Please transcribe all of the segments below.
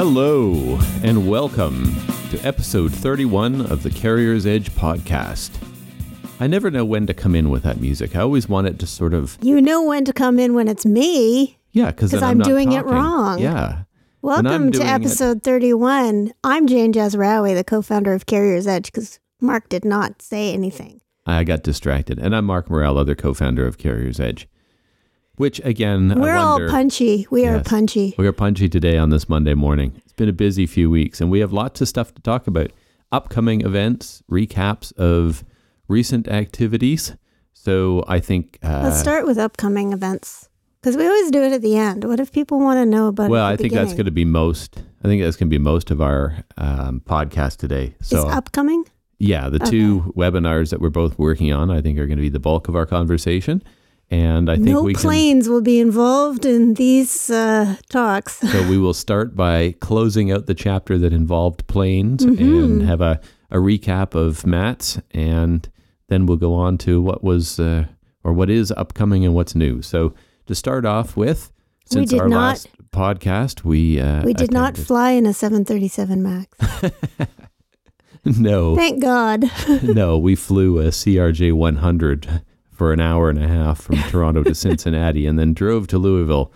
Hello, and welcome to episode 31 of the Carrier's Edge podcast. I never know when to come in with that music. I always want it to sort of, You know when to come in when it's me. yeah, because I'm doing it wrong. Yeah. Welcome to doing it- episode 31. I'm Jane Jazrawy, the co-founder of Carrier's Edge, because Mark did not say anything. I got distracted. And I'm Mark Murrell, other co founder of Carrier's Edge, which again, We're all punchy. We are punchy. We are punchy today on this Monday morning. It's been a busy few weeks, and we have lots of stuff to talk about. Upcoming events, recaps of recent activities. So I think. Uh, Let's start with upcoming events, because we always do it at the end. What if people want to know about? well, it I think that's going to be most. I think that's going to be most of our um, podcast today. Is So upcoming? yeah, the two webinars that we're both working on, I think, are going to be the bulk of our conversation. And I think No we can. planes will be involved in these uh, talks. So we will start by closing out the chapter that involved planes Mm-hmm. and have a, a recap of MATS, and then we'll go on to what was uh, or what is upcoming and what's new. So to start off with, since our not- last podcast, we uh, We did not fly in a 737 Max. no Thank God. no we flew a CRJ 100 for an hour and a half from Toronto to Cincinnati, and then drove to Louisville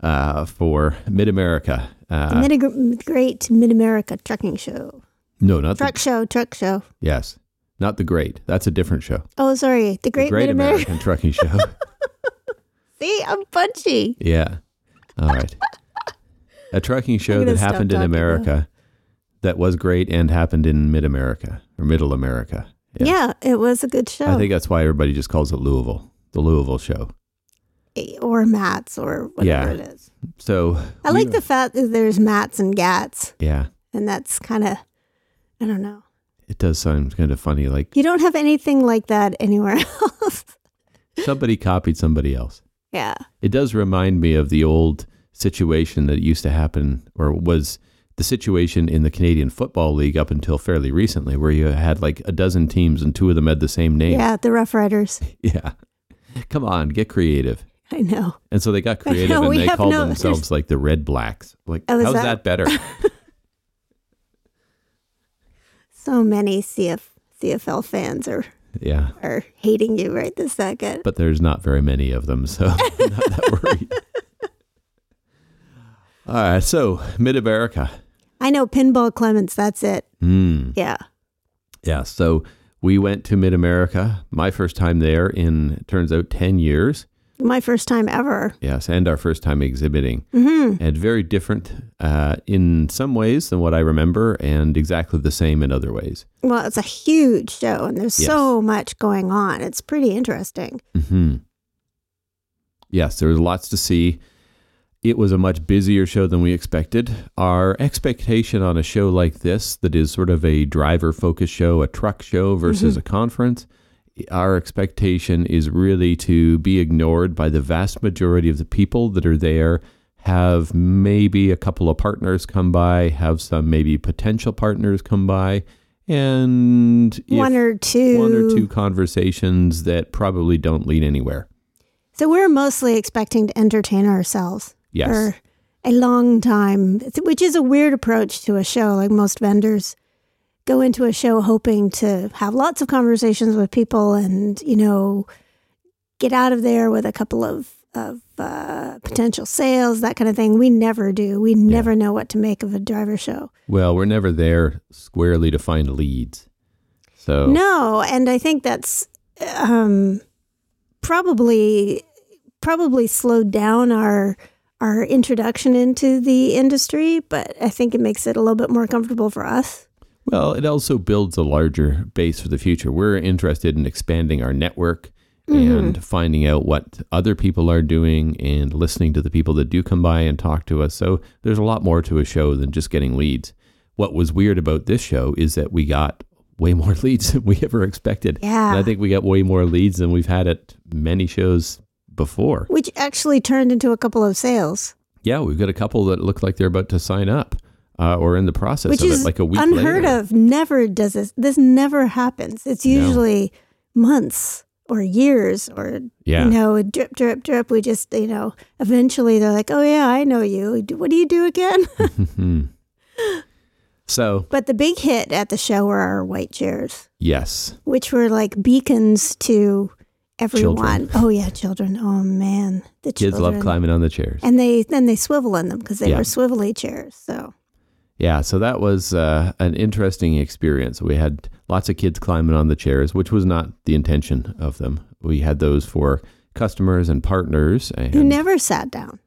uh, for Mid America. Uh, the mid- great Mid America Trucking Show. no, not the Truck Show, Truck Show. Yes. Not the Great. That's a different show. Oh, sorry. The Great, the Great Mid America. American Trucking Show. See, I'm punchy. yeah. All right. A trucking show that happened in. America that was great and happened in mid America or middle America. Yes. Yeah, it was a good show. I think that's why everybody just calls it Louisville, the Louisville show. Eh, or MATS or whatever Yeah. it is. So I like the fact that there's MATS and GATS, Yeah. and that's kind of, I don't know. It does sound kind of funny. Like You don't have anything like that anywhere else. somebody copied somebody else. yeah. It does remind me of the old situation that used to happen or was the situation in the Canadian Football League up until fairly recently, where you had like a dozen teams and two of them had the same name. Yeah, the Rough Riders. Yeah. Come on, get creative. I know. And so they got creative know, and they called no- themselves like the Red Blacks. Like, Oh, how's that, that- better? So many CF, CFL fans are, yeah. are hating you right this second. But there's not very many of them, so I'm not that worried. All right. So, Mid America. I know Pinball Clemons, that's it. Mm. Yeah. Yeah. So we went to Mid America. My first time there in turns out ten years. My first time ever. Yes, and our first time exhibiting, hmm and very different uh, in some ways than what I remember, and exactly the same in other ways. Well, it's a huge show and there's Yes. so much going on. It's pretty interesting. Mm-hmm. Yes, there was lots to see. It was a much busier show than we expected. Our expectation on a show like this, that is sort of a driver focused show, a truck show versus mm-hmm. a conference, our expectation is really to be ignored by the vast majority of the people that are there. Have maybe a couple of partners come by, have some maybe potential partners come by, and one or two. one or two conversations that probably don't lead anywhere. So we're mostly expecting to entertain ourselves Yes. for a long time, which is a weird approach to a show. Like most vendors go into a show hoping to have lots of conversations with people and, you know, get out of there with a couple of, of uh, potential sales, that kind of thing. We never do. We never know what to make of a driver show. Well, we're never there squarely to find leads. So No, and I think that's um, probably probably slowed down our our introduction into the industry, but I think it makes it a little bit more comfortable for us. well, it also builds a larger base for the future. We're interested in expanding our network Mm-hmm. and finding out what other people are doing and listening to the people that do come by and talk to us. So there's a lot more to a show than just getting leads. What was weird about this show is that we got way more leads than we ever expected. Yeah. And I think we got way more leads than we've had at many shows before. Which actually turned into a couple of sales, Yeah, we've got a couple that look like they're about to sign up uh, or in the process which of is it, like a week unheard later. of. Never does this. This never happens. It's No. usually months or years or Yeah. you know drip drip drip. We just you know eventually they're like, oh yeah, I know you. What do you do again? So, But the big hit at the show were our white chairs, yes, which were like beacons to everyone. Children. Oh yeah, children. Oh man, the kids children. love climbing on the chairs. And they then they swivel in them because they Yeah. were swivelly chairs. So Yeah, so that was uh, an interesting experience. We had lots of kids climbing on the chairs, which was not the intention of them. We had those for customers and partners. And who never sat down.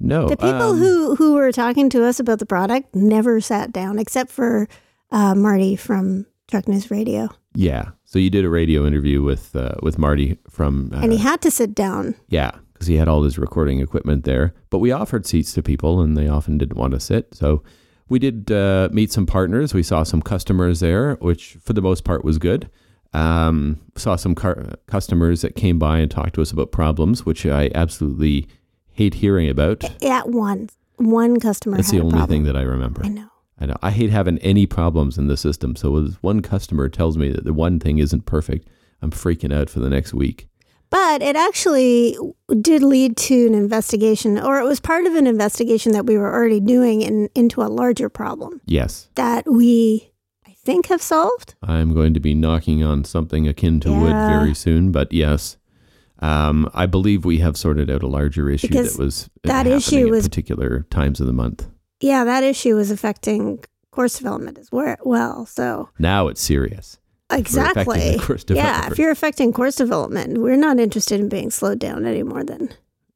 no, The people um, who who were talking to us about the product never sat down, except for uh, Marty from Truck News Radio, yeah. So you did a radio interview with uh, with Marty from uh, and he had to sit down. yeah, because he had all his recording equipment there. But we offered seats to people, and they often didn't want to sit. So we did uh, meet some partners. We saw some customers there, which for the most part was good. Um, saw some car- customers that came by and talked to us about problems, which I absolutely hate hearing about. At one one customer. That's the only problem. thing that I remember. I know. I know. I hate having any problems in the system. So as one customer tells me that the one thing isn't perfect, I'm freaking out for the next week. But it actually did lead to an investigation, or it was part of an investigation that we were already doing in, into a larger problem Yes, that we, I think, have solved. I'm going to be knocking on something akin to wood very soon. But yes, um, I believe we have sorted out a larger issue Because that was that issue at was- particular times of the month. Yeah, that issue was affecting course development as well. So Now it's serious. Exactly, yeah. If you're affecting course development, we're not interested in being slowed down any more than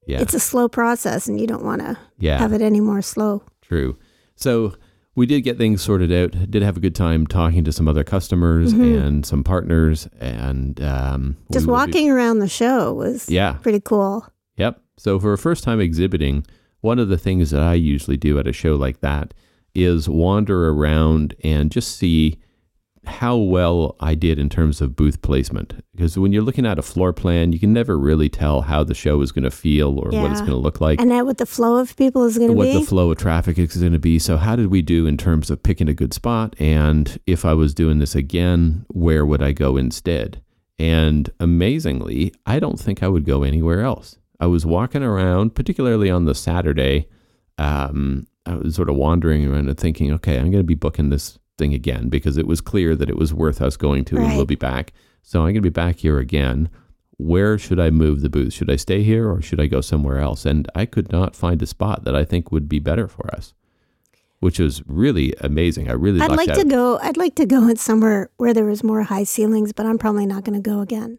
yeah, it's a slow process, and you don't want to yeah. have it any more slow. True. So we did get things sorted out. Did have a good time talking to some other customers Mhm. and some partners, and um, Just be- walking around the show was yeah. pretty cool. Yep. So for a first time exhibiting, one of the things that I usually do at a show like that is wander around and just see how well I did in terms of booth placement. Because when you're looking at a floor plan, you can never really tell how the show is going to feel or what it's going to look like. And that what the flow of people is going to be. what the flow of traffic is going to be. So, how did we do in terms of picking a good spot? And if I was doing this again, where would I go instead? And amazingly, I don't think I would go anywhere else. I was walking around, particularly on the Saturday. Um, I was sort of wandering around and thinking, okay, I'm going to be booking this thing again because it was clear that it was worth us going to, and we'll be back. So, I'm going to be back here again where should I move the booth? Should I stay here or should I go somewhere else? And I could not find a spot that I think would be better for us, which was really amazing. I really I'd like out. to go. I'd like to go in somewhere where there was more high ceilings, but I'm probably not going to go again.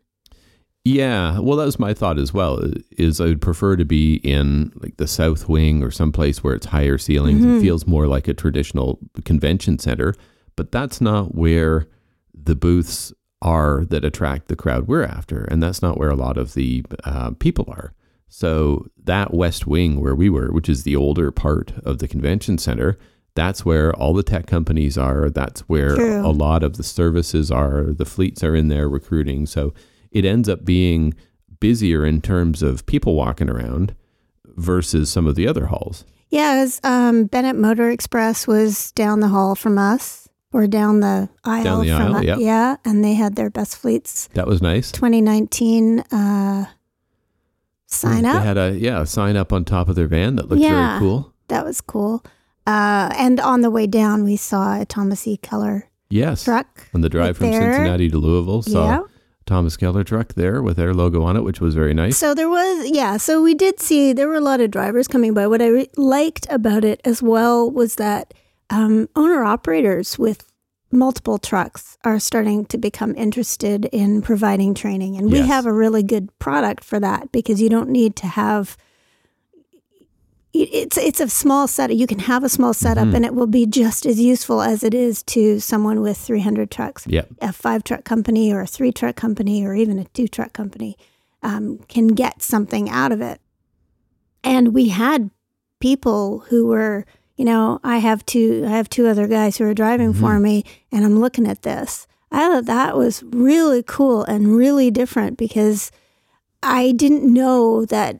Yeah, well, that was my thought as well. Is I would prefer to be in like the south wing or someplace where it's higher ceilings and Mhm. feels more like a traditional convention center. But that's not where the booths are that attract the crowd we're after, and that's not where a lot of the uh, people are. So that west wing where we were, which is the older part of the convention center, that's where all the tech companies are. That's where True. a lot of the services are. The fleets are in there recruiting. So it ends up being busier in terms of people walking around versus some of the other halls. Yeah, was, um, Bennett Motor Express was down the hall from us, or down the aisle. Down the from aisle, us. Yeah, and they had their best fleets That was nice. 2019 uh, sign They up. They had a yeah sign up on top of their van that looked Yeah. very cool. that was cool. Uh, and on the way down, we saw a Thomas E. Keller Yes, truck. on the drive from there. Cincinnati to Louisville, saw Yeah. Thomas Keller truck there with their logo on it, which was very nice. So there was, yeah. So we did see there were a lot of drivers coming by. What I re- liked about it as well was that um, owner operators with multiple trucks are starting to become interested in providing training, and we have a really good product for that because you don't need to have. It- It's it's a small setup. You can have a small setup, Mhm. and it will be just as useful as it is to someone with 300 trucks Yep. a five truck company or a three truck company or even a two truck company um, can get something out of it. And we had people who were, you know, I have two, I have two other guys who are driving for me, and I'm looking at this. I thought that was really cool and really different because I didn't know that.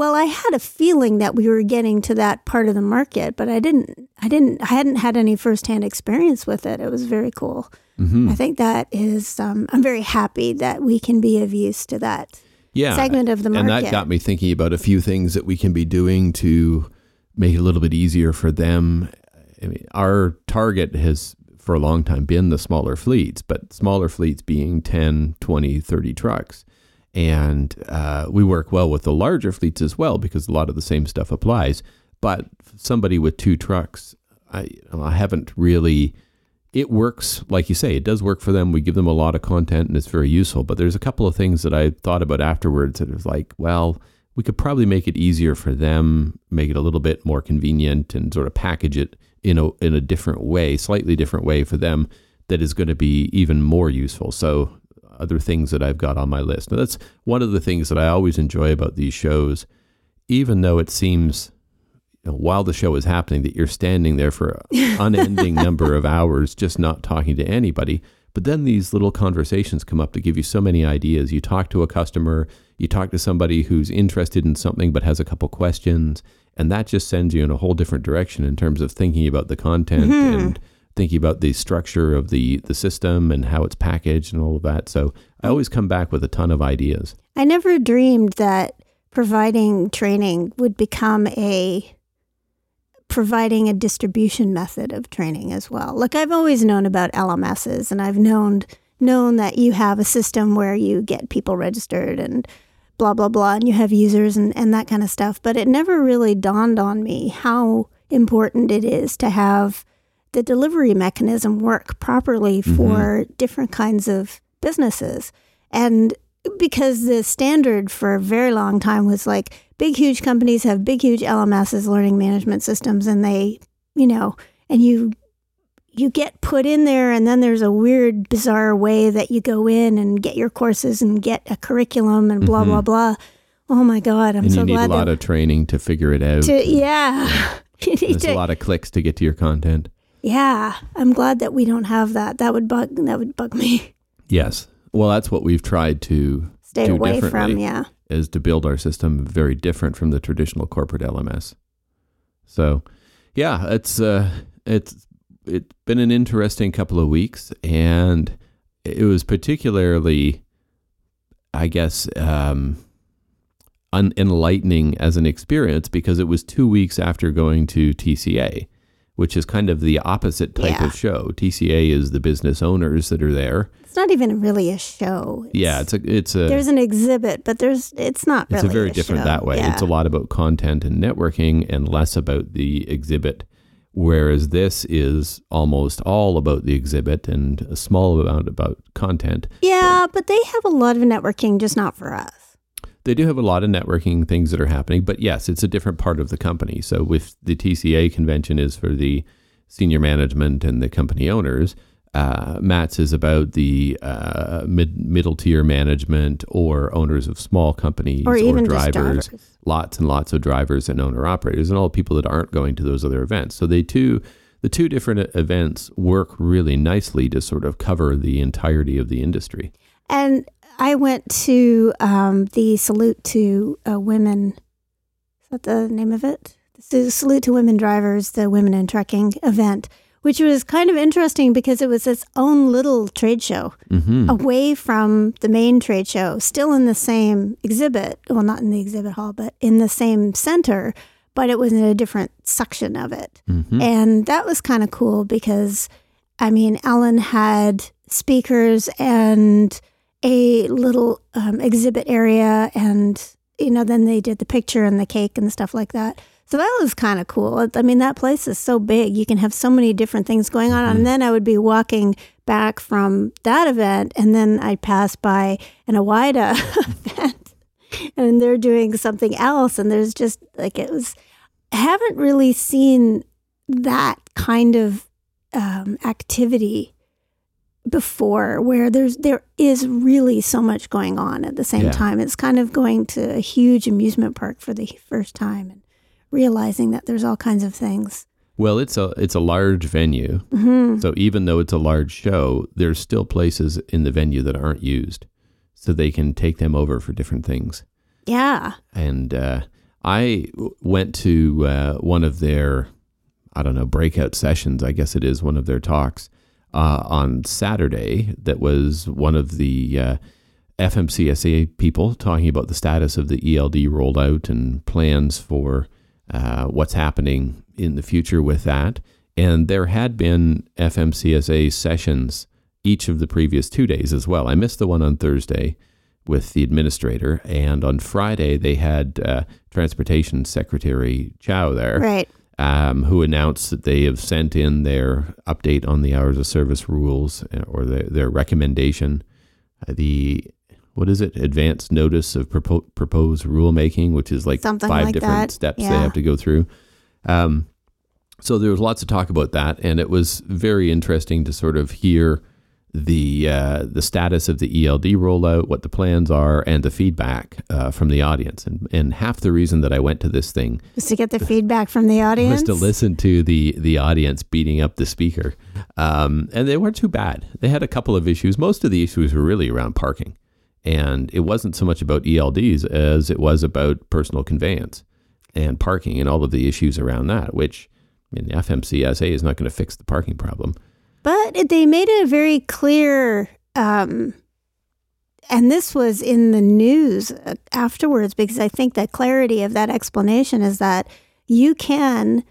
Well, I had a feeling that we were getting to that part of the market, but I didn't. I didn't. I hadn't had any firsthand experience with it. It was very cool. hmm I think that is, um, I'm very happy that we can be of use to that Yeah, segment of the market. and that got me thinking about a few things that we can be doing to make it a little bit easier for them I mean, our target has for a long time been the smaller fleets, but smaller fleets being 10, 20, 30 trucks. And uh, we work well with the larger fleets as well because a lot of the same stuff applies. But somebody with two trucks, I, I haven't really. It works, like you say, it does work for them. We give them a lot of content and it's very useful. But there's a couple of things that I thought about afterwards that was like, well, we could probably make it easier for them, make it a little bit more convenient, and sort of package it in a in a different way, slightly different way for them that is going to be even more useful. So other things that I've got on my list. Now that's one of the things that I always enjoy about these shows, even though it seems you know, while the show is happening that you're standing there for an unending number of hours just not talking to anybody. But then these little conversations come up to give you so many ideas. You talk to a customer, you talk to somebody who's interested in something but has a couple questions, and that just sends you in a whole different direction in terms of thinking about the content mm-hmm. and thinking about the structure of the the system and how it's packaged and all of that. So I always come back with a ton of ideas. I never dreamed that providing training would become a providing a distribution method of training as well. Like I've always known about LMSs and I've known known that you have a system where you get people registered and blah blah blah and you have users and, and that kind of stuff. But it never really dawned on me how important it is to have the delivery mechanism work properly mm-hmm. for different kinds of businesses. And because the standard for a very long time was like big, huge companies have big, huge LMSs, learning management systems, and they, you know, and you you get put in there and then there's a weird bizarre way that you go in and get your courses and get a curriculum and blah mm-hmm. blah blah oh my god i'm and so you need glad a lot of training to figure it out to, yeah there's to, a lot of clicks to get to your content yeah, I'm glad that we don't have that. That would bug that would bug me. Yes. Well, that's what we've tried to stay do away from, yeah. Is to build our system very different from the traditional corporate LMS. So, yeah, it's uh it's it's been an interesting couple of weeks and it was particularly I guess um unenlightening as an experience because it was 2 weeks after going to TCA which is kind of the opposite type yeah. of show. TCA is the business owners that are there. It's not even really a show. It's, yeah, it's a it's a there's an exhibit, but there's it's not. It's really a very a different show. that way. Yeah. It's a lot about content and networking, and less about the exhibit. Whereas this is almost all about the exhibit and a small amount about content. Yeah, but, but they have a lot of networking, just not for us they do have a lot of networking things that are happening, but yes, it's a different part of the company. So with the TCA convention is for the senior management and the company owners. Uh, MATS is about the uh, mid middle tier management or owners of small companies or, even or drivers, drivers, lots and lots of drivers and owner operators, and all the people that aren't going to those other events. So they too, the two different events work really nicely to sort of cover the entirety of the industry. And I went to um, the Salute to uh, Women. Is that the name of it? The Salute to Women Drivers, the Women in Trucking event, which was kind of interesting because it was its own little trade show mm-hmm. away from the main trade show, still in the same exhibit. Well, not in the exhibit hall, but in the same center, but it was in a different section of it. Mm-hmm. And that was kind of cool because, I mean, Ellen had speakers and a little um, exhibit area, and you know, then they did the picture and the cake and stuff like that. So that was kind of cool. I mean, that place is so big; you can have so many different things going on. Mm-hmm. And then I would be walking back from that event, and then I'd pass by an OOIDA event, and they're doing something else. And there's just like it was. I haven't really seen that kind of um, activity before where there's there is really so much going on at the same yeah. time. It's kind of going to a huge amusement park for the first time and realizing that there's all kinds of things. Well, it's a it's a large venue, mm-hmm. so even though it's a large show, there's still places in the venue that aren't used, so they can take them over for different things. Yeah, and uh, I went to uh, one of their, I don't know, breakout sessions. I guess it is one of their talks, uh, on Saturday that was one of the uh, FMCSA people talking about the status of the ELD rollout and plans for uh, what's happening in the future with that. And there had been FMCSA sessions each of the previous two days as well. I missed the one on Thursday with the administrator, and on Friday they had uh, Transportation Secretary Chao there, Right. Um, who announced that they have sent in their update on the hours of service rules uh, or their, their recommendation, uh, the what is it? Advanced notice of propo- proposed rulemaking, which is like Something five like different that. steps they have to go through. Um, so there was lots of talk about that, and it was very interesting to sort of hear the uh, the status of the ELD rollout, what the plans are, and the feedback uh, from the audience. And and half the reason that I went to this thing was to get the feedback from the audience. was to listen to the the audience beating up the speaker, um, and they weren't too bad. They had a couple of issues. Most of the issues were really around parking, and it wasn't so much about ELDs as it was about personal conveyance and parking and all of the issues around that. Which, I mean, the FMCSA is not going to fix the parking problem. But they made it very clear, um, and this was in the news uh, afterwards because I think the clarity of that explanation is that you can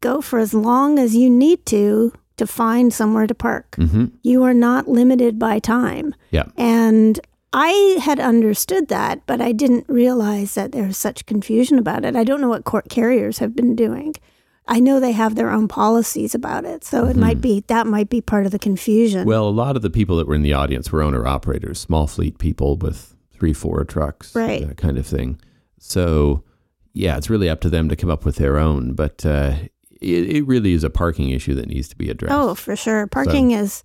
go for as long as you need to to find somewhere to park. hmm You are not limited by time. Yeah. And I had understood that, but I didn't realize that there was such confusion about it. I don't know what court carriers have been doing. I know they have their own policies about it, so it might be that might be part of the confusion. Well, a lot of the people that were in the audience were owner operators, small fleet people with three, four trucks, Right. that kind of thing. So, yeah, it's really up to them to come up with their own. But uh, it, it really is a parking issue that needs to be addressed. oh, for sure. Parking is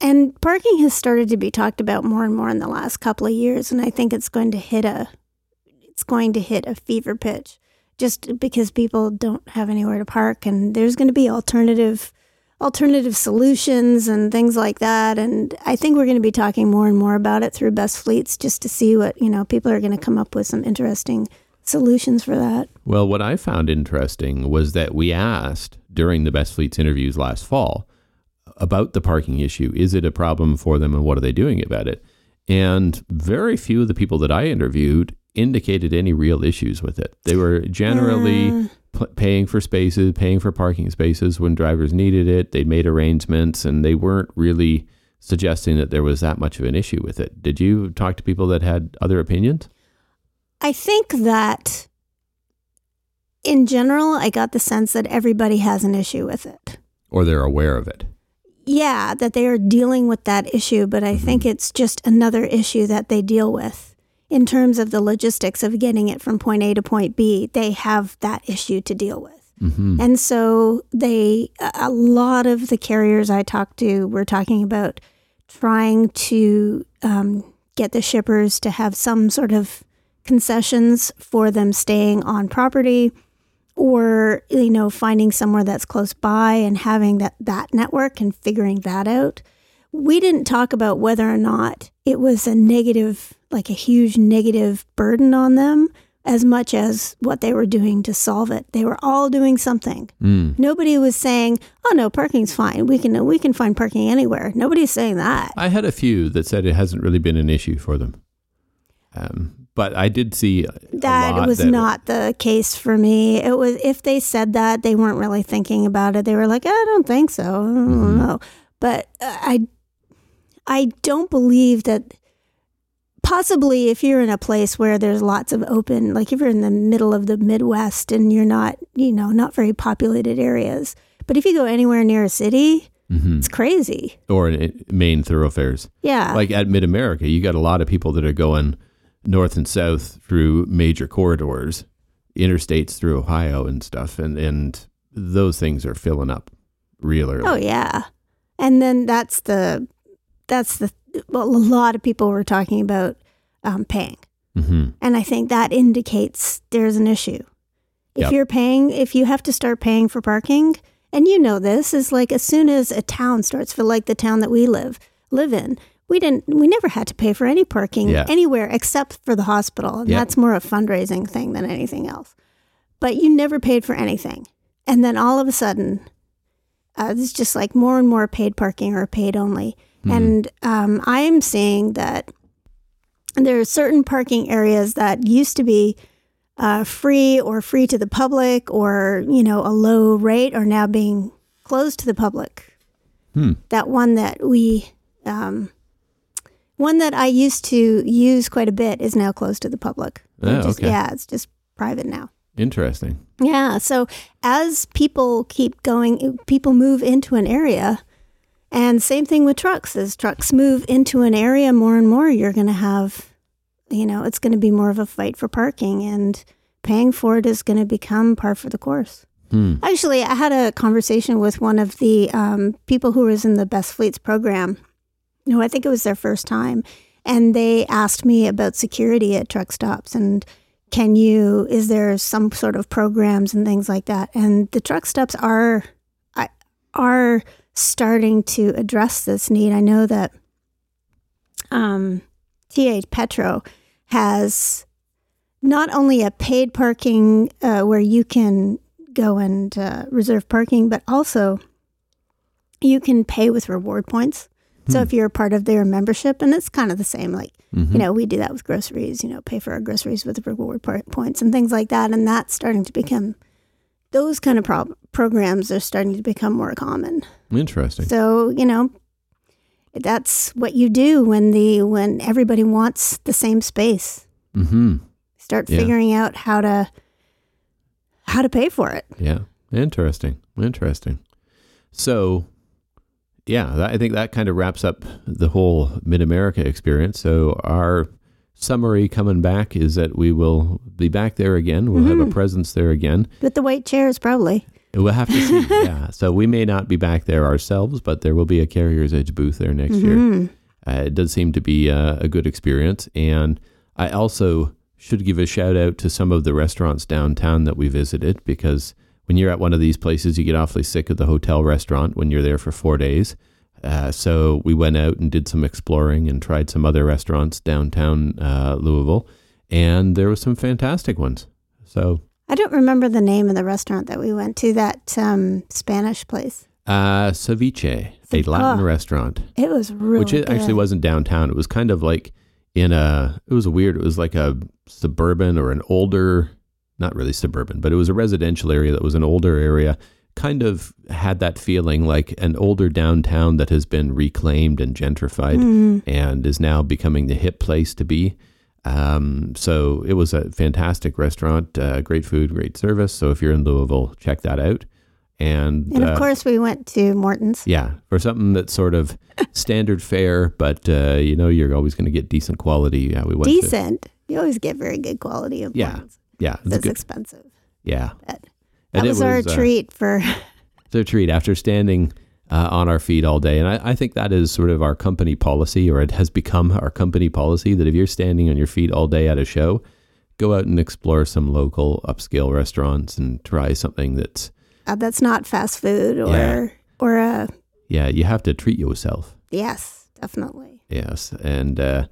and parking has started to be talked about more and more in the last couple of years and I think it's going to hit a it's going to hit a fever pitch just because people don't have anywhere to park and there's going to be alternative alternative solutions and things like that and I think we're going to be talking more and more about it through best fleets just to see what, you know, people are going to come up with some interesting solutions for that. Well, what I found interesting was that we asked during the Best Fleets interviews last fall about the parking issue. Is it a problem for them and what are they doing about it? And very few of the people that I interviewed indicated any real issues with it. They were generally Uh, p- paying for spaces, paying for parking spaces when drivers needed it. They made arrangements and they weren't really suggesting that there was that much of an issue with it. Did you talk to people that had other opinions? I think that in general, I got the sense that everybody has an issue with it. Or they're aware of it? Yeah, that they are dealing with that issue, but I think it's just another issue that they deal with. In terms of the logistics of getting it from point A to point B, they have that issue to deal with. hmm And so they, a a lot of the carriers I talked to were talking about trying to um, get the shippers to have some sort of concessions for them staying on property or, you know, finding somewhere that's close by and having that, that network and figuring that out. We didn't talk about whether or not it was a negative, like a huge negative burden on them as much as what they were doing to solve it. They were all doing something. Mm. Nobody was saying, "Oh no, parking's fine. We can we can find parking anywhere." Nobody's saying that. I had a few that said it hasn't really been an issue for them. Um, but I did see a That was that- not the case for me. It was if they said that, they weren't really thinking about it. They were like, "I don't think so. I don't Mhm. know." But uh, I I don't believe that possibly if you're in a place where there's lots of open like if you're in the middle of the Midwest and you're not, you know, not very populated areas. But if you go anywhere near a city, Mhm. it's crazy. or in main thoroughfares. Yeah. Like at Mid America, you got a lot of people that are going north and south through major corridors, interstates through Ohio and stuff, and and those things are filling up real early. Oh yeah. And then that's the that's the well a lot of people were talking about um, paying. hmm And I think that indicates there's an issue. If Yep. you're paying if you have to start paying for parking, and you know this is like as soon as a town starts for like the town that we live live in, we didn't we never had to pay for any parking Yeah. anywhere except for the hospital. And Yeah. that's more a fundraising thing than anything else. But you never paid for anything. And then all of a sudden uh, it's just like more and more paid parking or paid only. And um, I'm seeing that there are certain parking areas that used to be uh, free or free to the public or, you know, a low rate are now being closed to the public. Hmm. That one that we, um, one that I used to use quite a bit is now closed to the public. Oh, Just- okay. Yeah, it's just private now. Interesting. Yeah. So as people keep going, people move into an area. And same thing with trucks. As trucks move into an area more and more, you're going to have, you know, it's going to be more of a fight for parking and paying for it is going to become par for the course. Hmm. Actually, I had a conversation with one of the um, people who was in the Best Fleets program, who I think it was their first time. And they asked me about security at truck stops and can you, is there some sort of programs and things like that? And the truck stops are, are starting to address this need. I know that um, TA Petro has not only a paid parking uh, where you can go and uh, reserve parking, but also you can pay with reward points. So Hmm. if you're a part of their membership, and it's kind of the same, like Mhm. you know, we do that with groceries. You know, pay for our groceries with reward points and things like that, and that's starting to become those kind of pro- programs are starting to become more common. Interesting. So you know, that's what you do when the when everybody wants the same space. hmm Start Yeah. figuring out how to how to pay for it. Yeah. Interesting. Interesting. So, yeah, that, I think that kind of wraps up the whole Mid America experience. So, our summary coming back is that we will be back there again. We'll have a Mhm. presence there again. With the white chairs, probably. We'll have to see. yeah. So, we may not be back there ourselves, but there will be a Carrier's Edge booth there next year. Mhm. Uh, it does seem to be uh, a good experience. And I also should give a shout out to some of the restaurants downtown that we visited because when you're at one of these places, you get awfully sick of the hotel restaurant when you're there for four days. Uh, so we went out and did some exploring and tried some other restaurants downtown uh, Louisville, and there were some fantastic ones. So I don't remember the name of the restaurant that we went to. That um, Spanish place. uh, Seviche, a Latin oh, restaurant. It was really which it actually wasn't downtown. It was kind of like in a. It was weird. It was like a suburban or an older, not really suburban, but it was a residential area that was an older area. Kind of had that feeling like an older downtown that has been reclaimed and gentrified Mm. and is now becoming the hip place to be. Um, so it was a fantastic restaurant, uh, great food, great service. So if you're in Louisville, check that out. And, And of uh, course, we went to Morton's. yeah, for something that's sort of standard fare, but uh, you know you're always going to get decent quality. Yeah, we went to Decent. You always get very good quality of Yeah, Morton's. Yeah, it's That's good. expensive. Yeah, That, And that it was, our uh, treat for. It's a treat after standing uh, on our feet all day, and I, I think that is sort of our company policy, or it has become our company policy that if you're standing on your feet all day at a show, go out and explore some local upscale restaurants and try something that's Uh, that's not fast food or Yeah. or a yeah, you have to treat yourself. yes, definitely. Yes, and uh,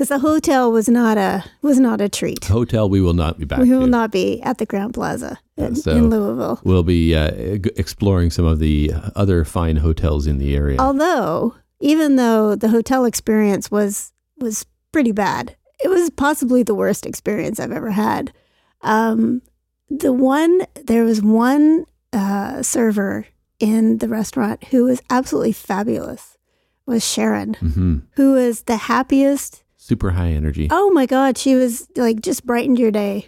Because the hotel was not a was not a treat. hotel we will not be back. we will to. not be at the Crowne Plaza in, so- in Louisville. We'll be uh, exploring some of the other fine hotels in the area. Although, even though the hotel experience was was pretty bad, it was possibly the worst experience I've ever had. Um, the one there was one uh, server in the restaurant who was absolutely fabulous. Was Sharon, hmm who was the happiest. Super high energy. Oh my God, she was like just brightened your day.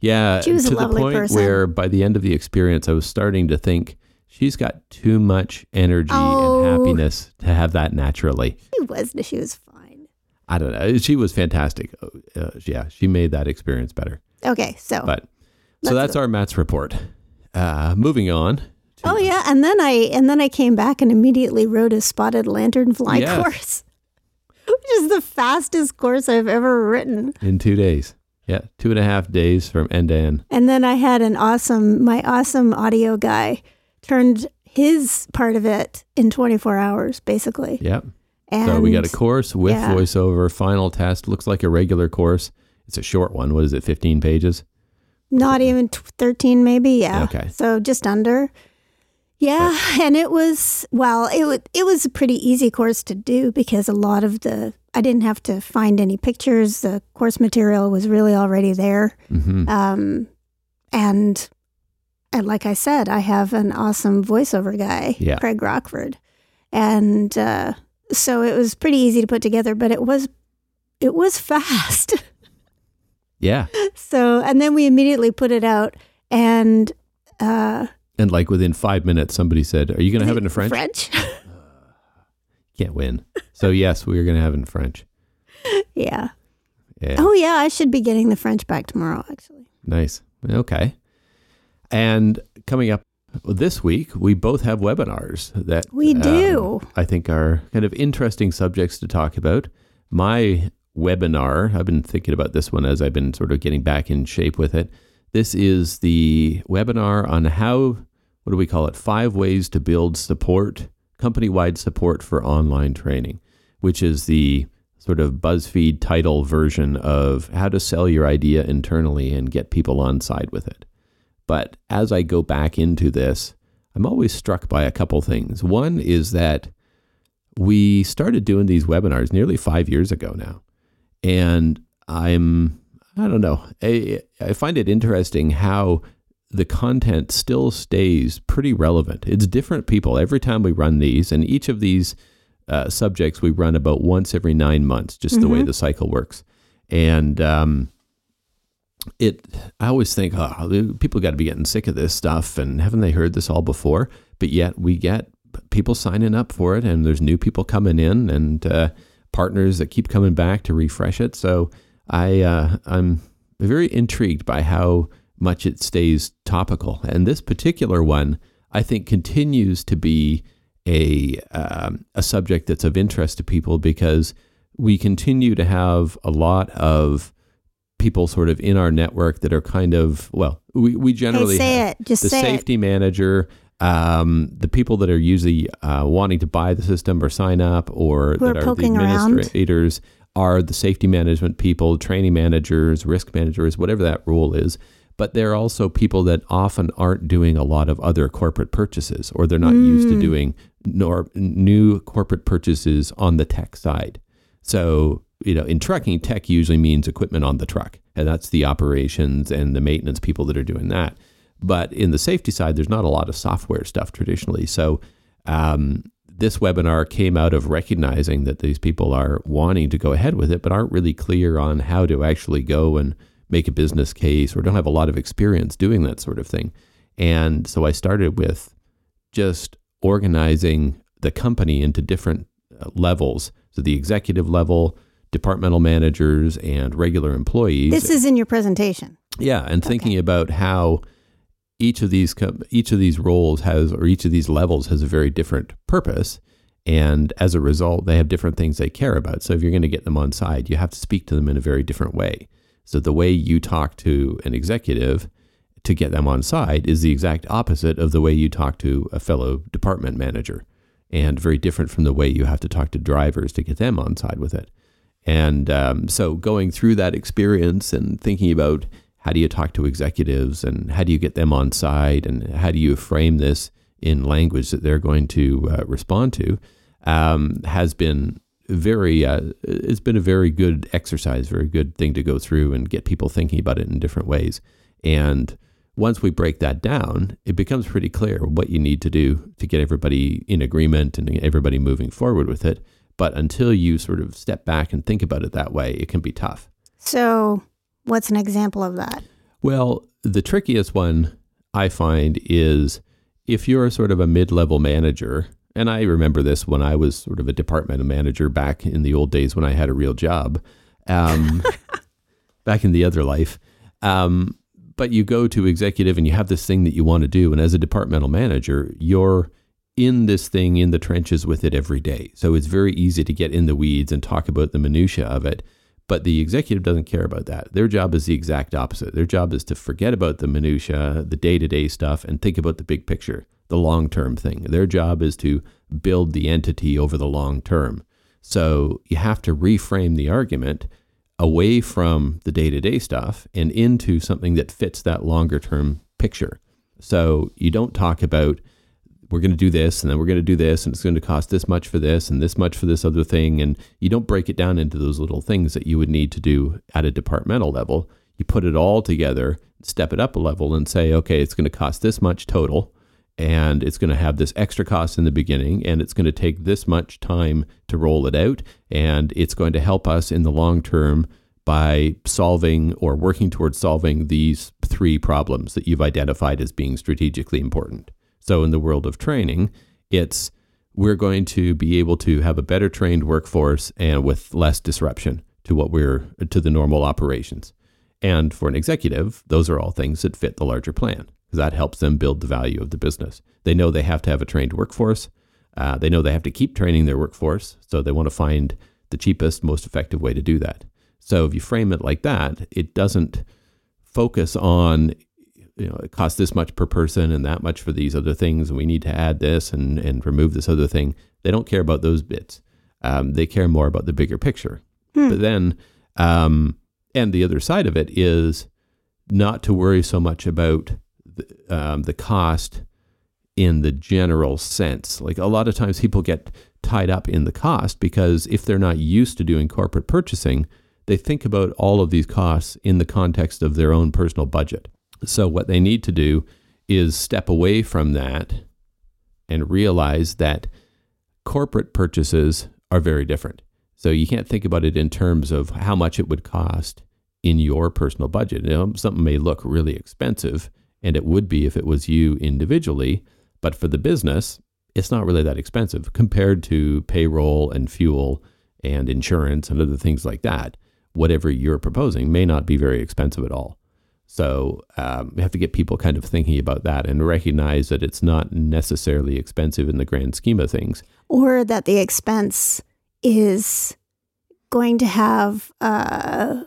yeah, she was a to the point person. where by the end of the experience, I was starting to think she's got too much energy Oh. and happiness to have that naturally. She was she was fine. I don't know. She was fantastic. Uh, yeah, she made that experience better. Okay, so But so that's go. our MATS report. Uh, moving on. Oh yeah, and then I and then I came back and immediately wrote a spotted lantern fly Yes. course, which is the fastest course I've ever written. in two days. Yeah, two and a half days from end to end. And then I had an awesome, my awesome audio guy turned his part of it in 24 hours, basically. Yep. And so we got a course with yeah. voiceover, final test. Looks like a regular course. It's a short one. What is it? 15 pages? not even t- 13, maybe. Yeah. Okay. So just under. Yeah, and it was well, it wa- it was a pretty easy course to do because a lot of the I didn't have to find any pictures. The course material was really already there. hmm Um, and and like I said, I have an awesome voiceover guy, Yeah. Craig Rockford, and uh, so it was pretty easy to put together. But it was it was fast. Yeah. so and then we immediately put it out, and uh, And like within five minutes, somebody said, Are you going to have it in French? French, Can't win. So, yes, we are going to have it in French. yeah. Yeah. Oh yeah, I should be getting the French back tomorrow. Actually, Nice. Okay. And coming up this week, we both have webinars that we um, do. I think are kind of interesting subjects to talk about. My webinar, I've been thinking about this one as I've been sort of getting back in shape with it. This is the webinar on how, what do we call it? Five ways to build support, company wide support for online training, which is the sort of BuzzFeed title version of how to sell your idea internally and get people on side with it. But as I go back into this, I'm always struck by a couple things. One is that we started doing these webinars nearly five years ago now. And I'm, I don't know, I, I find it interesting how the content still stays pretty relevant. It's different people every time we run these, and each of these uh, subjects we run about once every nine months, just the way the cycle works. And um, it, I always think, oh, people got to be getting sick of this stuff, and haven't they heard this all before? But yet we get people signing up for it, and there's new people coming in, and uh, partners that keep coming back to refresh it. So I, uh, I'm very intrigued by how much it stays topical, and this particular one, I think, continues to be a um, a subject that's of interest to people because we continue to have a lot of people sort of in our network that are kind of well we, we generally Hey, say have it. Just the say it. safety manager um, the people that are usually uh, wanting to buy the system or sign up or Who are that are the poking around. administrators are the safety management people training managers risk managers whatever that role is but there are also people that often aren't doing a lot of other corporate purchases or they're not used Mm. to doing nor new corporate purchases on the tech side so, you know, in trucking, tech usually means equipment on the truck, and that's the operations and the maintenance people that are doing that. But in the safety side, there's not a lot of software stuff traditionally. So, um, this webinar came out of recognizing that these people are wanting to go ahead with it, but aren't really clear on how to actually go and make a business case or don't have a lot of experience doing that sort of thing. And so I started with just organizing the company into different uh, levels. So the executive level, departmental managers, and regular employees. This is in your presentation. Yeah, and thinking about how each of these each of these roles has or each of these levels has a very different purpose, and as a result, they have different things they care about. So if you're going to get them on side, you have to speak to them in a very different way. So the way you talk to an executive to get them on side is the exact opposite of the way you talk to a fellow department manager, and very different from the way you have to talk to drivers to get them on side with it. And um, so going through that experience and thinking about how do you talk to executives and how do you get them on side and how do you frame this in language that they're going to uh, respond to um, has been very uh, it's been a very good exercise very good thing to go through and get people thinking about it in different ways. And once we break that down it becomes pretty clear what you need to do to get everybody in agreement and everybody moving forward with it. But until you sort of step back and think about it that way it can be tough. So, what's an example of that? well, the trickiest one I find is if you're sort of a mid level manager, and I remember this when I was sort of a departmental manager back in the old days when I had a real job, um, back in the other life. Um, but you go to executive and you have this thing that you want to do. And as a departmental manager, you're in this thing in the trenches with it every day. So it's very easy to get in the weeds and talk about the minutia of it. But the executive doesn't care about that. Their job is the exact opposite. Their job is to forget about the minutia, the day-to-day stuff and think about the big picture, the long-term thing. Their job is to build the entity over the long term. So you have to reframe the argument away from the day-to-day stuff and into something that fits that longer term picture. So you don't talk about we're going to do this and then we're going to do this and it's going to cost this much for this and this much for this other thing and you don't break it down into those little things that you would need to do at a departmental level you put it all together step it up a level and say okay it's going to cost this much total and it's going to have this extra cost in the beginning and it's going to take this much time to roll it out and it's going to help us in the long term by solving or working towards solving these three problems that you've identified as being strategically important so in the world of training, it's we're going to be able to have a better trained workforce and with less disruption to what we're to the normal operations. And for an executive, those are all things that fit the larger plan that helps them build the value of the business. They know they have to have a trained workforce. Uh, they know they have to keep training their workforce, so they want to find the cheapest, most effective way to do that. So if you frame it like that, it doesn't focus on you know, it costs this much per person and that much for these other things, and we need to add this and, and remove this other thing. They don't care about those bits. Um, they care more about the bigger picture. Hmm. But then, um, and the other side of it is not to worry so much about um, the cost in the general sense. Like a lot of times people get tied up in the cost because if they're not used to doing corporate purchasing, they think about all of these costs in the context of their own personal budget. So, what they need to do is step away from that and realize that corporate purchases are very different. So, you can't think about it in terms of how much it would cost in your personal budget. You know, something may look really expensive, and it would be if it was you individually, but for the business, it's not really that expensive compared to payroll and fuel and insurance and other things like that. Whatever you're proposing may not be very expensive at all. So um, we have to get people kind of thinking about that and recognize that it's not necessarily expensive in the grand scheme of things. Or that the expense is going to have uh,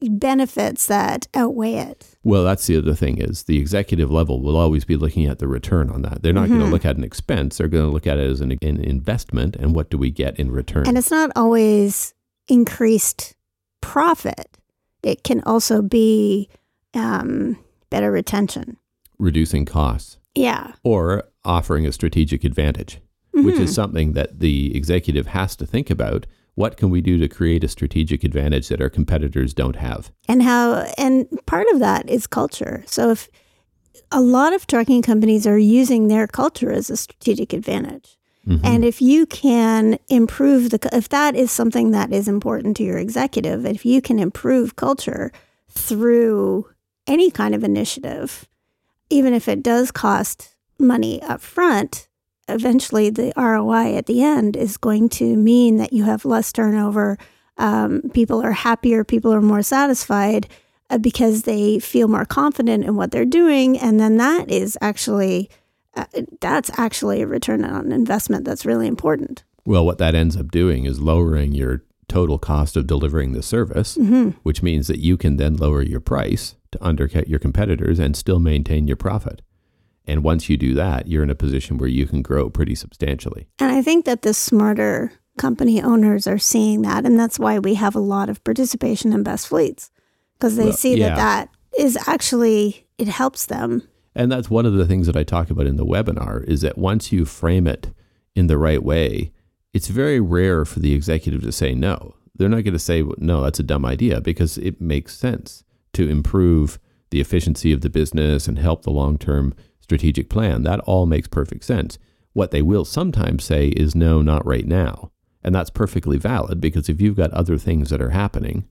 benefits that outweigh it. Well, that's the other thing is the executive level will always be looking at the return on that. They're not mm-hmm. going to look at an expense. They're going to look at it as an, an investment and what do we get in return. And it's not always increased profit. It can also be um, better retention, reducing costs. Yeah. Or offering a strategic advantage, mm-hmm. which is mm-hmm. something that the executive has to think about. What can we do to create a strategic advantage that our competitors don't have? And how, and part of that is culture. So if a lot of trucking companies are using their culture as a strategic advantage. Mm-hmm. And if you can improve the, if that is something that is important to your executive, if you can improve culture through any kind of initiative, even if it does cost money up front, eventually the ROI at the end is going to mean that you have less turnover. Um, people are happier, people are more satisfied uh, because they feel more confident in what they're doing. And then that is actually. Uh, that's actually a return on investment that's really important. Well, what that ends up doing is lowering your total cost of delivering the service, mm-hmm. which means that you can then lower your price to undercut your competitors and still maintain your profit. And once you do that, you're in a position where you can grow pretty substantially. And I think that the smarter company owners are seeing that. And that's why we have a lot of participation in best fleets because they well, see yeah. that that is actually, it helps them. And that's one of the things that I talk about in the webinar is that once you frame it in the right way, it's very rare for the executive to say no. They're not going to say, no, that's a dumb idea because it makes sense to improve the efficiency of the business and help the long term strategic plan. That all makes perfect sense. What they will sometimes say is, no, not right now. And that's perfectly valid because if you've got other things that are happening,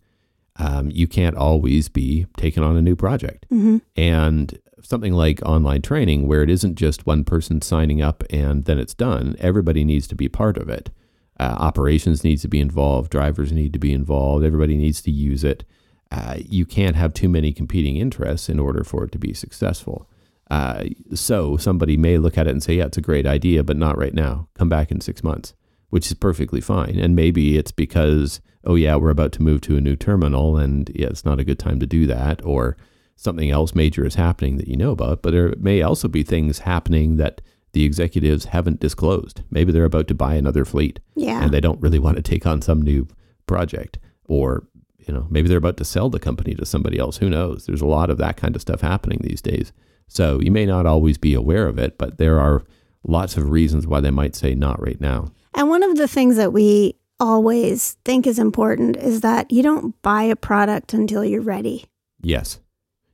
um, you can't always be taking on a new project. Mm-hmm. And something like online training, where it isn't just one person signing up and then it's done, everybody needs to be part of it. Uh, operations needs to be involved, drivers need to be involved, everybody needs to use it. Uh, you can't have too many competing interests in order for it to be successful. Uh, so somebody may look at it and say, yeah, it's a great idea, but not right now. Come back in six months, which is perfectly fine. And maybe it's because, oh, yeah, we're about to move to a new terminal and yeah, it's not a good time to do that. Or something else major is happening that you know about, but there may also be things happening that the executives haven't disclosed. Maybe they're about to buy another fleet. Yeah. And they don't really want to take on some new project. Or, you know, maybe they're about to sell the company to somebody else. Who knows? There's a lot of that kind of stuff happening these days. So you may not always be aware of it, but there are lots of reasons why they might say not right now. And one of the things that we always think is important is that you don't buy a product until you're ready. Yes.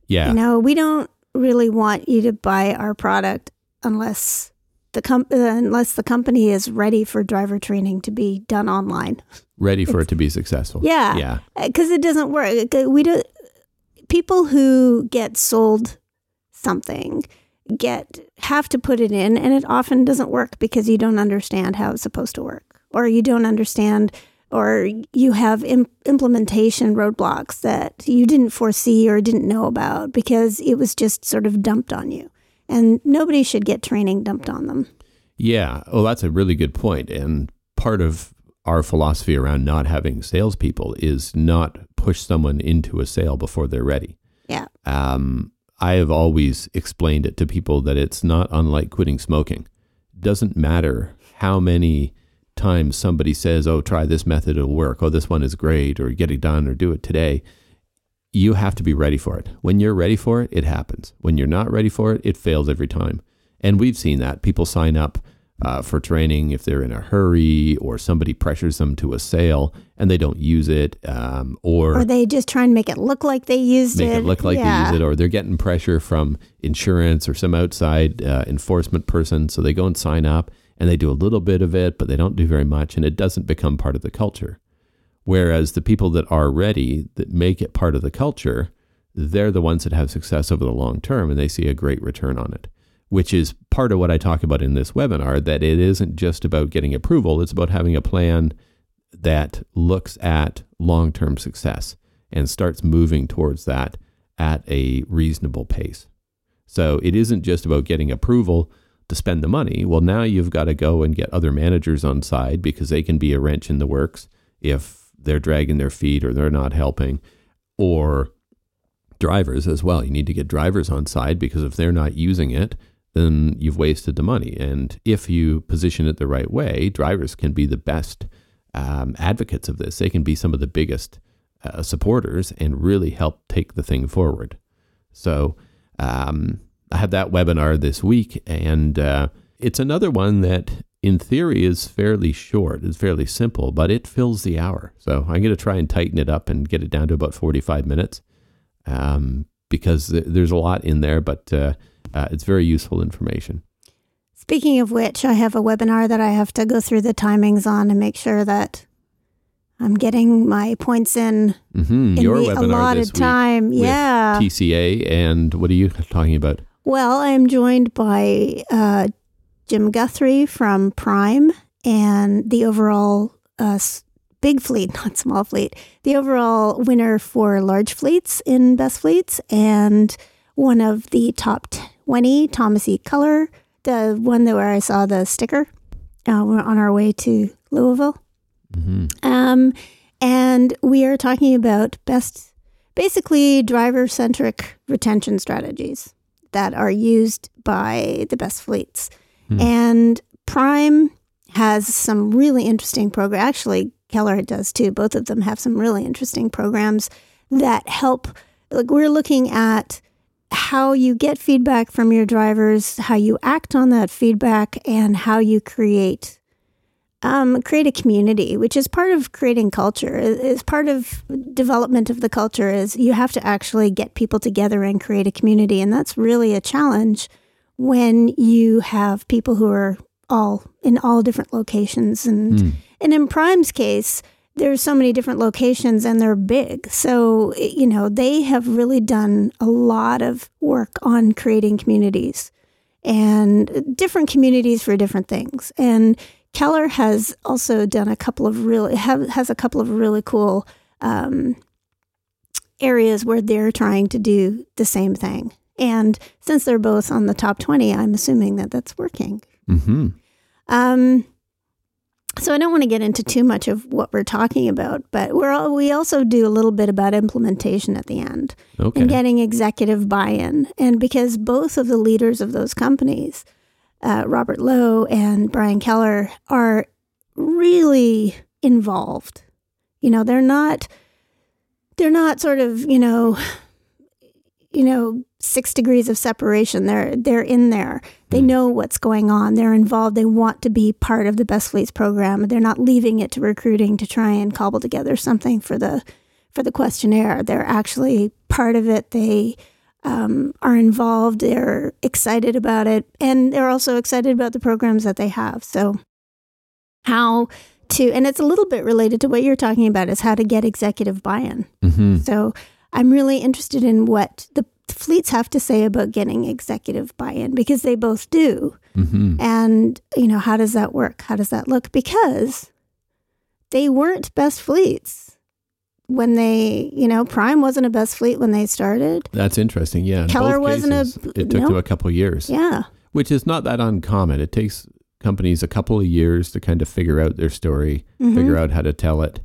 Yeah. You know, we don't really want you to buy our product unless the com- uh, unless the company is ready for driver training to be done online. Ready for it to be successful. Yeah. Yeah. Because it doesn't work. We do people who get sold something get have to put it in and it often doesn't work because you don't understand how it's supposed to work or you don't understand or you have Im- implementation roadblocks that you didn't foresee or didn't know about because it was just sort of dumped on you and nobody should get training dumped on them Yeah. Oh, that's a really good point. And part of our philosophy around not having salespeople is not push someone into a sale before they're ready. yeah Um, I have always explained it to people that it's not unlike quitting smoking. It Doesn't matter how many times somebody says, "Oh, try this method; it'll work." Oh, this one is great, or get it done, or do it today. You have to be ready for it. When you're ready for it, it happens. When you're not ready for it, it fails every time. And we've seen that people sign up uh, for training if they're in a hurry, or somebody pressures them to a sale and they don't use it, um, or they just try and make it look like they used make it it look like yeah. they use it, or they're getting pressure from insurance or some outside uh, enforcement person. So they go and sign up and they do a little bit of it, but they don't do very much, and it doesn't become part of the culture. Whereas the people that are ready, that make it part of the culture, they're the ones that have success over the long term and they see a great return on it, which is part of what I talk about in this webinar that it isn't just about getting approval, it's about having a plan that looks at long term success and starts moving towards that at a reasonable pace. So it isn't just about getting approval to spend the money. Well, now you've got to go and get other managers on side because they can be a wrench in the works if they're dragging their feet or they're not helping, or drivers as well. You need to get drivers on side because if they're not using it, then you've wasted the money. And if you position it the right way, drivers can be the best um, advocates of this. They can be some of the biggest uh, supporters and really help take the thing forward. So um, I had that webinar this week, and uh, it's another one that, in theory, is fairly short. It's fairly simple, but it fills the hour. So I'm going to try and tighten it up and get it down to about 45 minutes um, because th- there's a lot in there, but uh, uh, it's very useful information. Speaking of which, I have a webinar that I have to go through the timings on and make sure that I'm getting my points in hmm in Your the webinar allotted this week time. Yeah. TCA, and what are you talking about? Well, I am joined by uh, Jim Guthrie from Prime and the overall uh, big fleet, not small fleet, the overall winner for large fleets in Best Fleets, and one of the top 20, Thomas E. Keller, the one that where I saw the sticker. Uh, we're on our way to Louisville. hmm Um, and we are talking about best, basically driver centric retention strategies that are used by the best fleets. Hmm. And Prime has some really interesting program. Actually, Keller does too. Both of them have some really interesting programs that help. Like we're looking at how you get feedback from your drivers, how you act on that feedback, and how you create um, create a community, which is part of creating culture. Is part of development of the culture. Is you have to actually get people together and create a community, and that's really a challenge when you have people who are all in all different locations. And Hmm. and in Prime's case, there's so many different locations, and they're big. So you know they have really done a lot of work on creating communities and different communities for different things. And Keller has also done a couple of really have, has a couple of really cool um, areas where they're trying to do the same thing. And since they're both on the top twenty, I'm assuming that that's working. hmm Um, so I don't want to get into too much of what we're talking about, but we're all, we also do a little bit about implementation at the end Okay. and getting executive buy-in. And because both of the leaders of those companies, uh, Robert Low and Brian Keller, are really involved. You know, they're not they're not sort of you know you know, six degrees of separation. They're they're in there. They know what's going on. They're involved. They want to be part of the Best Fleets program. They're not leaving it to recruiting to try and cobble together something for the for the questionnaire. They're actually part of it. They um, are involved. They're excited about it, and they're also excited about the programs that they have. So, how to and it's a little bit related to what you're talking about is how to get executive buy-in. hmm So I'm really interested in what the fleets have to say about getting executive buy-in because they both do. hmm And you know, how does that work? How does that look? Because they weren't best fleets when they, you know, Prime wasn't a best fleet when they started. That's interesting. Yeah. In Keller wasn't a- It took no. them a couple of years, Yeah. which is not that uncommon. It takes companies a couple of years to kind of figure out their story, Mhm. figure out how to tell it.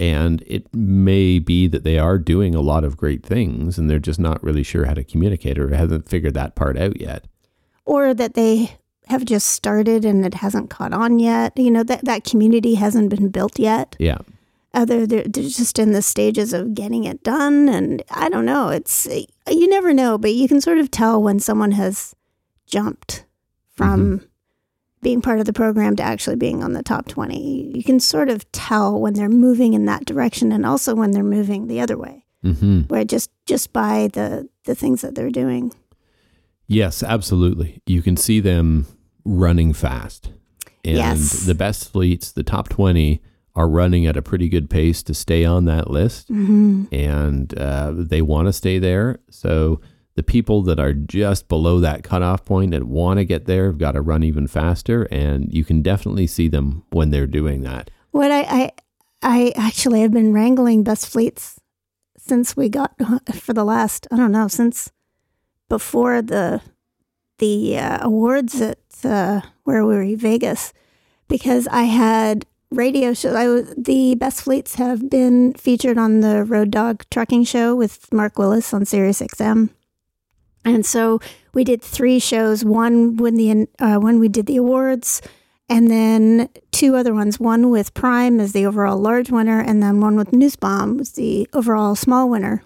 And it may be that they are doing a lot of great things and they're just not really sure how to communicate or haven't figured that part out yet. Or that they have just started and it hasn't caught on yet. You know, that, that community hasn't been built yet. Yeah. other they're, they're just in the stages of getting it done and i don't know it's you never know but you can sort of tell when someone has jumped from mm-hmm. Being part of the program to actually being on the top 20 you can sort of tell when they're moving in that direction and also when they're moving the other way hmm where just just by the the things that they're doing Yes, absolutely. You can see them running fast. And Yes. the best fleets, the top 20, are running at a pretty good pace to stay on that list. mm-hmm. And uh, they want to stay there. So the people that are just below that cutoff and want to get there have got to run even faster. And you can definitely see them when they're doing that. What I, I I actually have been wrangling best fleets since we got for the last I don't know since before the the uh, awards at uh, where we were in Vegas because I had radio shows. I was, the best fleets have been featured on the Road Dog Trucking Show with Mark Willis on Sirius XM. And so we did three shows. One when the uh, when we did the awards, and then two other ones. One with Prime as the overall large winner, and then one with Nussbaum was the overall small winner.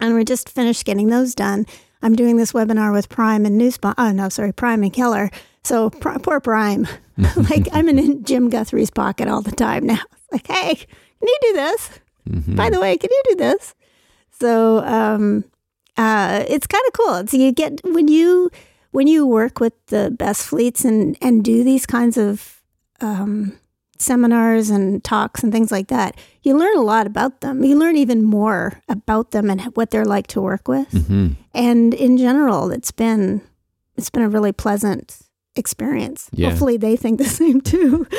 And we just finished getting those done. I'm doing this webinar with Prime and Nussbaum. Oh no, sorry, Prime and Keller. So pr- poor Prime. like I'm in Jim Guthrie's pocket all the time now. It's like, hey, can you do this? Mhm. By the way, can you do this? So um, uh, it's kind of cool. So you get when you when you work with the best fleets and and do these kinds of um, seminars and talks and things like that, you learn a lot about them. You learn even more about them and what they're like to work with. Mhm. And in general, it's been it's been a really pleasant experience. Yeah. Hopefully, they think the same too.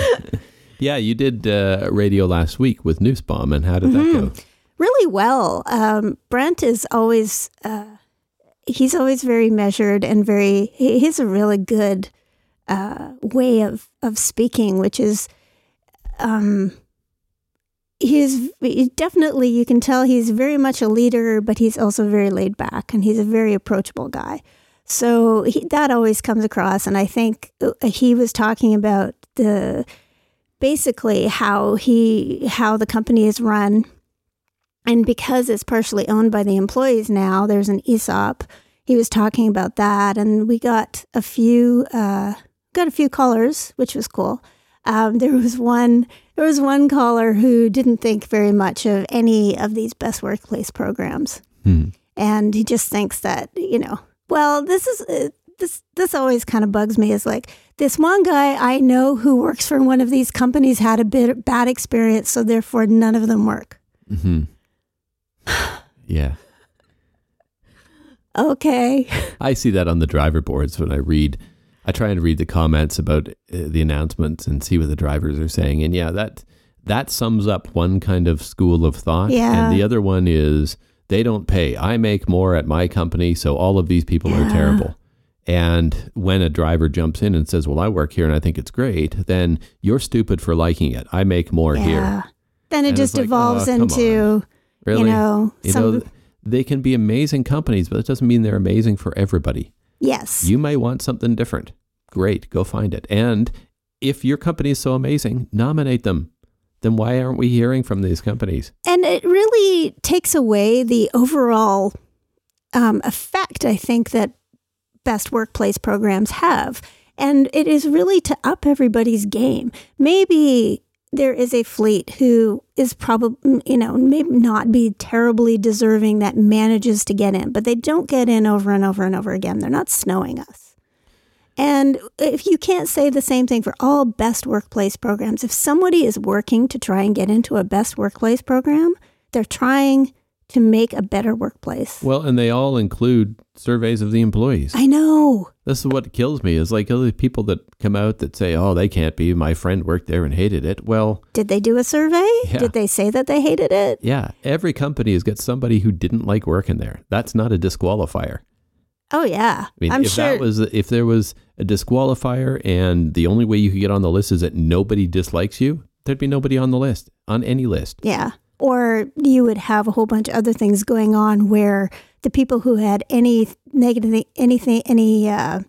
Yeah, you did uh, radio last week with Nussbaum. And how did that go? Really well. Um, Brent is always uh, he's always very measured and very he, he's a really good uh, way of of speaking, which is um, he's he- definitely you can tell he's very much a leader, but he's also very laid back and he's a very approachable guy. So he, that always comes across, and I think uh, he was talking about the basically how he how the company is run and because it's partially owned by the employees now, there's an ESOP. He was talking about that, and we got a few uh, got a few callers, which was cool. Um, there was one there was one caller who didn't think very much of any of these best workplace programs, Hmm. and he just thinks that you know, well, this is uh, this this always kind of bugs me. Is like this one guy I know who works for one of these companies had a bit bad experience, so therefore none of them work. hmm yeah. Okay. I see that on the driver boards when I read. I try and read the comments about uh, the announcements and see what the drivers are saying. And yeah, that that sums up one kind of school of thought. Yeah. And the other one is they don't pay. I make more at my company, so all of these people are terrible. And when a driver jumps in and says, "Well, I work here and I think it's great," then you're stupid for liking it. I make more here. Then it And just like, evolves oh, into Really? you know You some know, they can be amazing companies, but it doesn't mean they're amazing for everybody. yes. You may want something different. Great, go find it. And if your company is so amazing, nominate them. Then why aren't we hearing from these companies? and it really takes away the overall um, effect I think that best workplace programs have. And it is really to up everybody's game. Maybe there is a fleet who is probably, you know, may not be terribly deserving that manages to get in, but they don't get in over and over and over again. They're not snowing us. And if you can't say the same thing for all best workplace programs, if somebody is working to try and get into a best workplace program, they're trying to make a better workplace. Well, and they all include surveys of the employees. I know. This is what kills me is like other people that come out that say, "Oh, they can't be. My friend worked there and hated it." Well, Did they do a survey? Yeah. Did they say that they hated it? yeah, every company has got somebody who didn't like working there. That's not a disqualifier. Oh yeah. I mean, I'm if sure. that was if there was a disqualifier and the only way you could get on the list is that nobody dislikes you, there'd be nobody on the list on any list. yeah. Or you would have a whole bunch of other things going on where the people who had any negative anything any uh,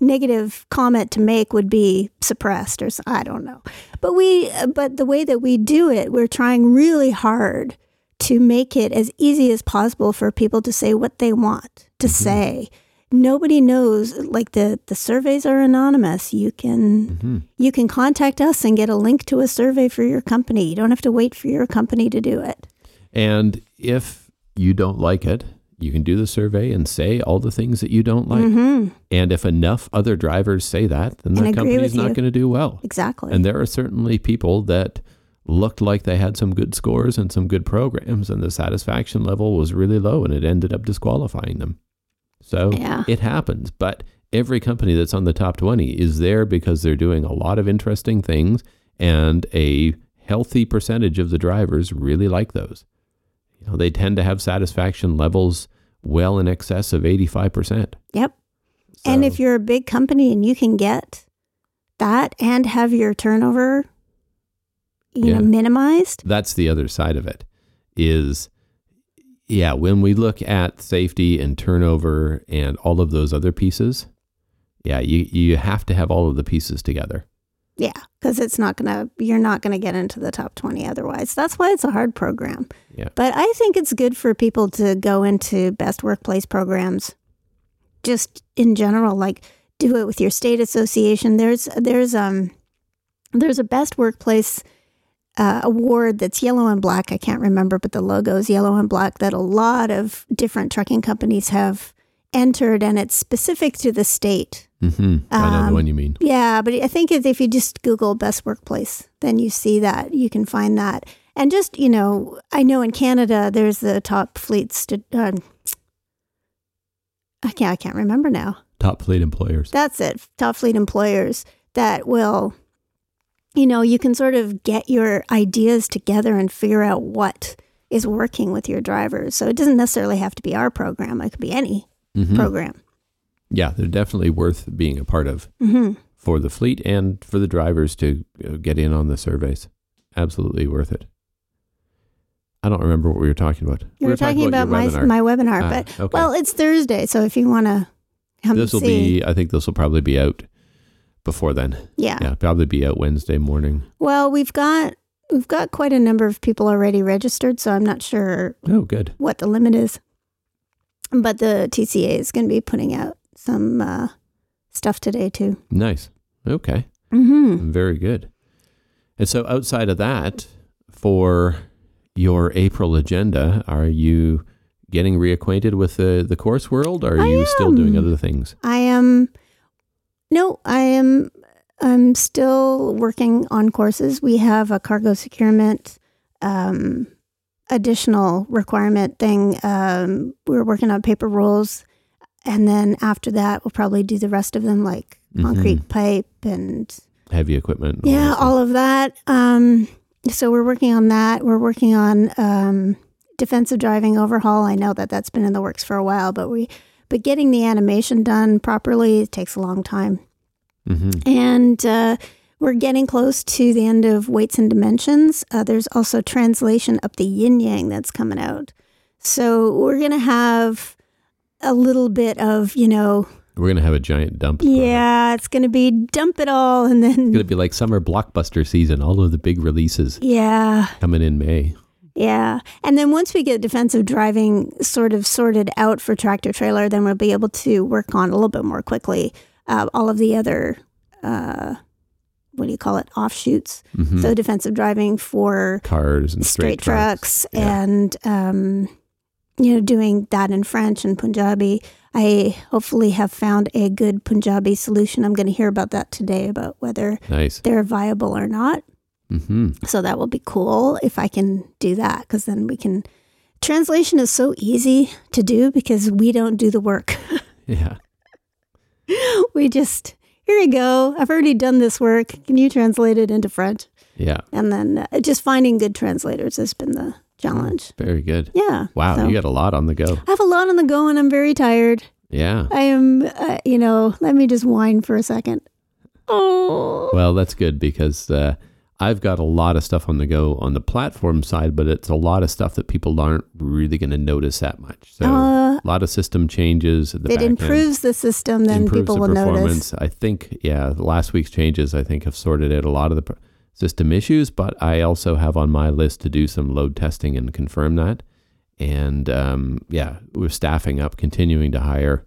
negative comment to make would be suppressed or I don't know. But we but the way that we do it, we're trying really hard to make it as easy as possible for people to say what they want to say. Nobody knows like the the surveys are anonymous. You can Mm-hmm. you can contact us and get a link to a survey for your company. You don't have to wait for your company to do it. And if you don't like it, you can do the survey and say all the things that you don't like. hmm And if enough other drivers say that, then the company's with not going to do well. Exactly. And there are certainly people that looked like they had some good scores and some good programs, and the satisfaction level was really low, and it ended up disqualifying them. So Yeah. it happens. But every company that's on the top 20 is there because they're doing a lot of interesting things, and a healthy percentage of the drivers really like those. You know, they tend to have satisfaction levels well in excess of 85%. yep. And if you're a big company and you can get that and have your turnover you Yeah. know minimized, that's the other side of it is yeah when we look at safety and turnover and all of those other pieces yeah you you have to have all of the pieces together yeah, cuz it's not going to you're not going to get into the top 20 otherwise. That's why it's a hard program. Yeah. But I think it's good for people to go into best workplace programs just in general like do it with your state association. There's there's um there's a best workplace uh, award that's yellow and black. I can't remember, but the logo is yellow and black that a lot of different trucking companies have entered, and it's specific to the state. mm-hmm. i know the Um, one you mean Yeah, but I think if if you just Google best workplace, then you see that you can find that. And just you know, I know in Canada there's the top fleets. St- uh, I can't. I can't remember now. top fleet employers That's it. Top fleet employers that will, you know, you can sort of get your ideas together and figure out what is working with your drivers. So it doesn't necessarily have to be our program. It could be any Mhm. program. yeah they're definitely worth being a part of hmm for the fleet and for the drivers to uh, get in on the surveys absolutely worth it i don't remember what we were talking about We were talking about, your my webinar. my webinar, Ah, but okay. well, it's Thursday, so if you want to come this will be i think this will probably be out before then yeah. yeah probably be out wednesday morning Well, we've got we've got quite a number of people already registered, so I'm not sure oh good what the limit is. But the TCA is going to be putting out some uh, stuff today too. Nice. Okay. Mm-hmm. Very good. And so outside of that, for your April agenda, are you getting reacquainted with the, the course world? Or are I you still doing other things? I am no, I am I'm still working on courses. We have a cargo securement um, additional requirement thing. Um, we're working on paper rolls, and then after that, we'll probably do the rest of them, like concrete pipe and Heavy equipment. yeah, all of that. Um, so we're working on that. We're working on um, defensive driving overhaul. I know that that's been in the works for a while, but we but getting the animation done properly takes a long time. Mhm. And uh, we're getting close to the end of Weights and Dimensions. Uh, there's also translation up the yin yang that's coming out. So we're gonna have a little bit of you know We're going to have a giant dump. yeah, it's gonna be dump it all and then It's going to be like summer blockbuster season, all of the big releases yeah. coming in May. Yeah. And then once we get defensive driving sort of sorted out for tractor trailer, then we'll be able to work on a little bit more quickly uh, all of the other, uh, what do you call it, offshoots. Mhm. So defensive driving for Cars and straight, straight, trucks, Yeah. and, um, you know, doing that in French and Punjabi. I hopefully have found a good Punjabi solution. I'm going to hear about that today about whether Nice. they're viable or not. Hmm So that will be cool if I can do that because then we can. Translation is so easy to do because we don't do the work. Yeah. we just, here you go. I've already done this work. Can you translate it into French? Yeah. And then uh, just finding good translators has been the challenge. Very good. Yeah. Wow. So- You got a lot on the go. I have a lot on the go and I'm very tired. Yeah. I am, uh, you know, let me just whine for a second. Oh, Well, that's good because uh, I've got a lot of stuff on the go on the platform side, but it's a lot of stuff that people aren't really going to notice that much. So Uh, a lot of system changes at the it back end. improves the system, then improves people the will notice. I think, yeah, the last week's changes, I think, have sorted out a lot of the pr- system issues, but I also have on my list to do some load testing and confirm that. And um, yeah, we're staffing up, continuing to hire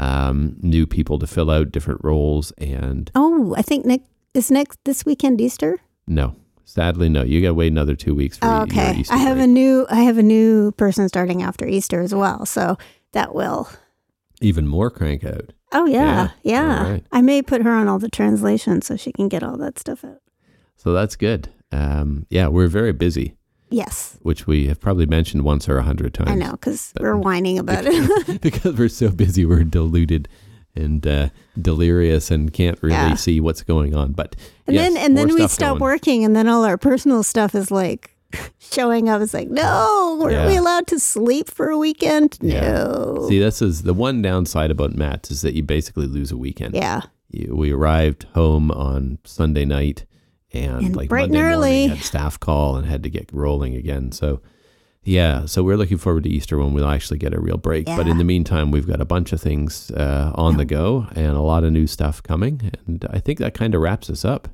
um, new people to fill out different roles. And Oh, I think next is next this weekend Easter. No, sadly, no, you got to wait another two weeks for okay, I have break. a new I have a new person starting after Easter as well, so that will. even more crank out. Oh yeah, Yeah, yeah. right. I may put her on all the translations so she can get all that stuff out. So that's good. Um, yeah, we're very busy, Yes, which we have probably mentioned once or a hundred times. I know because we're whining about it. because we're so busy, we're deluded and uh, delirious and can't really Yeah. see what's going on. But and yes, then and then we stop going. working, and then all our personal stuff is like showing up. It's like, no, are Yeah. we allowed to sleep for a weekend? Yeah. No. See, this is the one downside about MATS is that you basically lose a weekend. yeah. You, we arrived home on Sunday night and, And like bright and early. morning had staff call and had to get rolling again. So yeah, so we're looking forward to Easter when we'll actually get a real break. But in the meantime, we've got a bunch of things uh, on the go and a lot of new stuff coming. And I think that kind of wraps us up.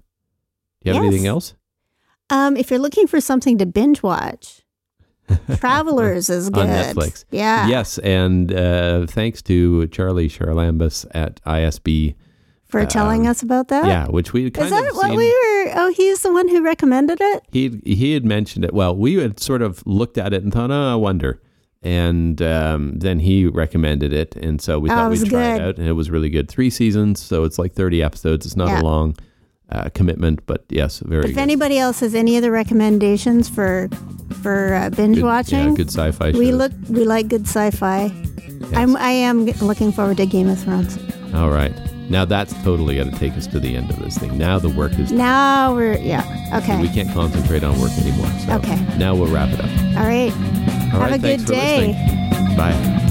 Do you have Yes. anything else? Um, if you're looking for something to binge watch, Travelers is good. On Netflix. Yeah. Yes, and uh, thanks to Charlie Charlambus at ISB. For telling Um, us about that. yeah, which we kind Is that of what seen- we were? Oh, he's the one who recommended it. he he had mentioned it. Well, we had sort of looked at it and thought, oh, I wonder. And um, then he recommended it, and so we Oh, thought it we'd try it out, and it was really good. Three seasons, so it's like thirty episodes. It's not Yeah. a long uh, commitment, but yes, very if good. anybody else has any other recommendations for for uh, binge Good- watching, yeah, good sci-fi. we look we like good sci-fi. I'm I am looking forward to Game of Thrones. All right, now that's totally got to take us to the end of this thing. Now the work is Now we're yeah okay. We can't concentrate on work anymore. So Okay. Now we'll wrap it up. All right. All Have right, a good day. Bye.